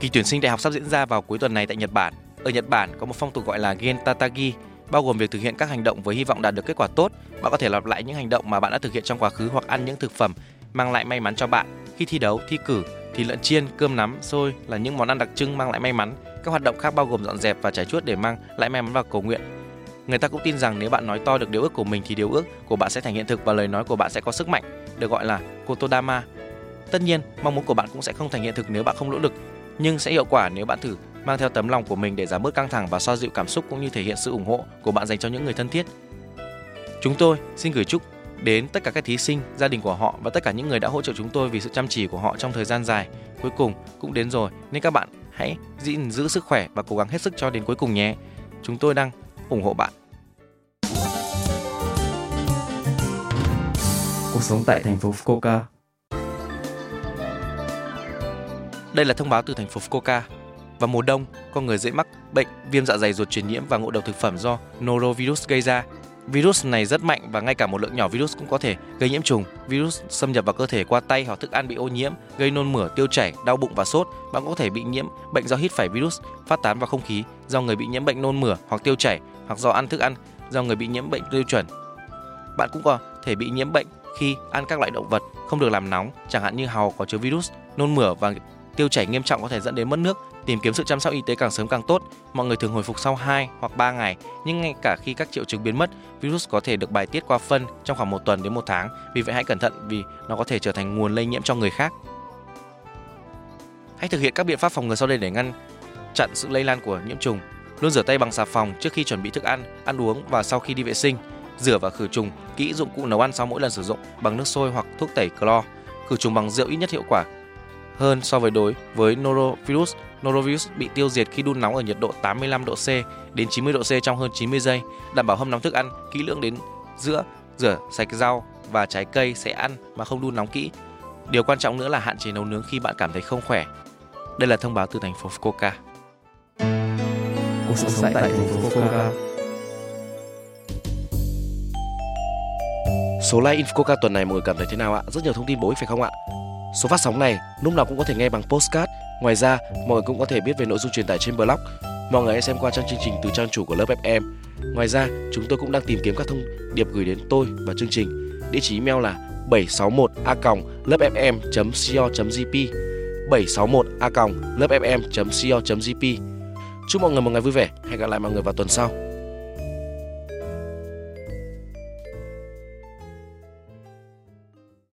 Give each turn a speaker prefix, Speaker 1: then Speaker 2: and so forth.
Speaker 1: Kỳ tuyển sinh đại học sắp diễn ra vào cuối tuần này tại Nhật Bản. Ở Nhật Bản có một phong tục gọi là Gentatagi, bao gồm việc thực hiện các hành động với hy vọng đạt được kết quả tốt. Bạn có thể lặp lại những hành động mà bạn đã thực hiện trong quá khứ hoặc ăn những thực phẩm mang lại may mắn cho bạn. Khi thi đấu, thi cử, Thì lợn chiên, cơm nắm, xôi là những món ăn đặc trưng mang lại may mắn. Các hoạt động khác bao gồm dọn dẹp và trải chuốt để mang lại may mắn và cầu nguyện. Người ta cũng tin rằng nếu bạn nói to được điều ước của mình thì điều ước của bạn sẽ thành hiện thực và lời nói của bạn sẽ có sức mạnh, được gọi là Kotodama. Tất nhiên, mong muốn của bạn cũng sẽ không thành hiện thực nếu bạn không nỗ lực, nhưng sẽ hiệu quả nếu bạn thử mang theo tấm lòng của mình để giảm bớt căng thẳng và xoa dịu cảm xúc cũng như thể hiện sự ủng hộ của bạn dành cho những người thân thiết. Chúng tôi xin gửi chúc đến tất cả các thí sinh, gia đình của họ và tất cả những người đã hỗ trợ chúng tôi vì sự chăm chỉ của họ trong thời gian dài. Cuối cùng cũng đến rồi nên các bạn hãy gìn giữ sức khỏe và cố gắng hết sức cho đến cuối cùng nhé. Chúng tôi đang ủng hộ bạn.
Speaker 2: Cuộc sống tại thành phố Fukuoka
Speaker 1: Đây là thông báo từ thành phố Fukuoka. Vào mùa đông, con người dễ mắc bệnh viêm dạ dày ruột truyền nhiễm và ngộ độc thực phẩm do norovirus gây ra. Virus này rất mạnh và ngay cả một lượng nhỏ virus cũng có thể gây nhiễm trùng. Virus xâm nhập vào cơ thể qua tay hoặc thức ăn bị ô nhiễm, gây nôn mửa, tiêu chảy, đau bụng và sốt. Bạn có thể bị nhiễm bệnh do hít phải virus phát tán vào không khí do người bị nhiễm bệnh nôn mửa hoặc tiêu chảy hoặc do ăn thức ăn do người bị nhiễm bệnh tiêu chuẩn. Bạn cũng có thể bị nhiễm bệnh khi ăn các loại động vật không được làm nóng, chẳng hạn như hàu có chứa virus, nôn mửa và tiêu chảy nghiêm trọng có thể dẫn đến mất nước. Tìm kiếm sự chăm sóc y tế càng sớm càng tốt. Mọi người thường hồi phục sau 2 hoặc 3 ngày, nhưng ngay cả khi các triệu chứng biến mất, virus có thể được bài tiết qua phân trong khoảng một tuần đến một tháng. Vì vậy hãy cẩn thận vì nó có thể trở thành nguồn lây nhiễm cho người khác. Hãy thực hiện các biện pháp phòng ngừa sau đây để ngăn chặn sự lây lan của nhiễm trùng. Luôn rửa tay bằng xà phòng trước khi chuẩn bị thức ăn, ăn uống và sau khi đi vệ sinh. Rửa và khử trùng kỹ dụng cụ nấu ăn sau mỗi lần sử dụng bằng nước sôi hoặc thuốc tẩy clo. Khử trùng bằng rượu ít nhất hiệu quả hơn so với đối với norovirus. Norovirus bị tiêu diệt khi đun nóng ở nhiệt độ 85 độ C đến 90 độ C trong hơn 90 giây, đảm bảo hâm nóng thức ăn kỹ lưỡng đến giữa, rửa sạch rau và trái cây sẽ ăn mà không đun nóng kỹ. Điều quan trọng nữa là hạn chế nấu nướng khi bạn cảm thấy không khỏe. Đây là thông báo từ thành phố Fukuoka.
Speaker 2: Cuộc sống tại thành phố Fukuoka
Speaker 3: Số like Infoca tuần này mọi người cảm thấy thế nào ạ? Rất nhiều thông tin bổ ích phải không ạ? Số phát sóng này lúc nào cũng có thể nghe bằng postcard. Ngoài ra, mọi người cũng có thể biết về nội dung truyền tải trên blog. Mọi người hãy xem qua trang chương trình từ trang chủ của lớp FM. Ngoài ra, chúng tôi cũng đang tìm kiếm các thông điệp gửi đến tôi và chương trình. Địa chỉ email là 761a.lớpfm.co.jp 761a.lớpfm.co.jp Chúc mọi người một ngày vui vẻ. Hẹn gặp lại mọi người vào tuần sau.